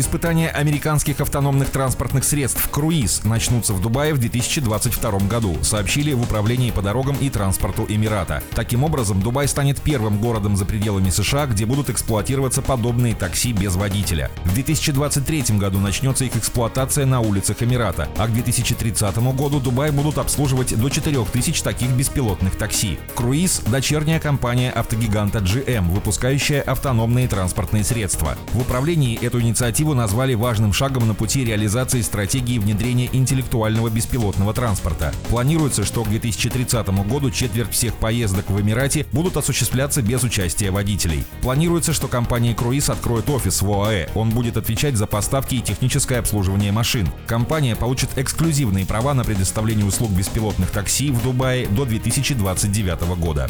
Испытания американских автономных транспортных средств «Круиз» начнутся в Дубае в 2022 году, сообщили в Управлении по дорогам и транспорту Эмирата. Таким образом, Дубай станет первым городом за пределами США, где будут эксплуатироваться подобные такси без водителя. В 2023 году начнется их эксплуатация на улицах Эмирата, а к 2030 году Дубай будут обслуживать до 4000 таких беспилотных такси. «Круиз» — дочерняя компания автогиганта GM, выпускающая автономные транспортные средства. В управлении эту инициативу инициативу назвали важным шагом на пути реализации стратегии внедрения интеллектуального беспилотного транспорта. Планируется, что к 2030 году четверть всех поездок в Эмирате будут осуществляться без участия водителей. Планируется, что компания «Круиз» откроет офис в ОАЭ. Он будет отвечать за поставки и техническое обслуживание машин. Компания получит эксклюзивные права на предоставление услуг беспилотных такси в Дубае до 2029 года.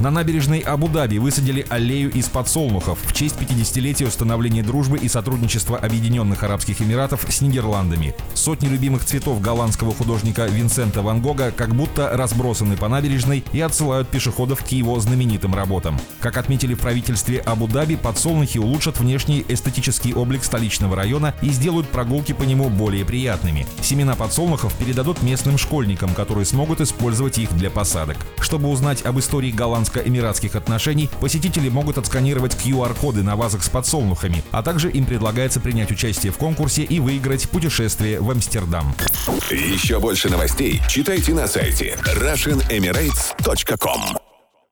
На набережной Абу-Даби высадили аллею из подсолнухов в честь 50-летия установления дружбы и сотрудничества сотрудничества Объединенных Арабских Эмиратов с Нидерландами. Сотни любимых цветов голландского художника Винсента Ван Гога как будто разбросаны по набережной и отсылают пешеходов к его знаменитым работам. Как отметили в правительстве Абу-Даби, подсолнухи улучшат внешний эстетический облик столичного района и сделают прогулки по нему более приятными. Семена подсолнухов передадут местным школьникам, которые смогут использовать их для посадок. Чтобы узнать об истории голландско-эмиратских отношений, посетители могут отсканировать QR-коды на вазах с подсолнухами, а также им предлагается принять участие в конкурсе и выиграть путешествие в Амстердам. Еще больше новостей читайте на сайте RussianEmirates.com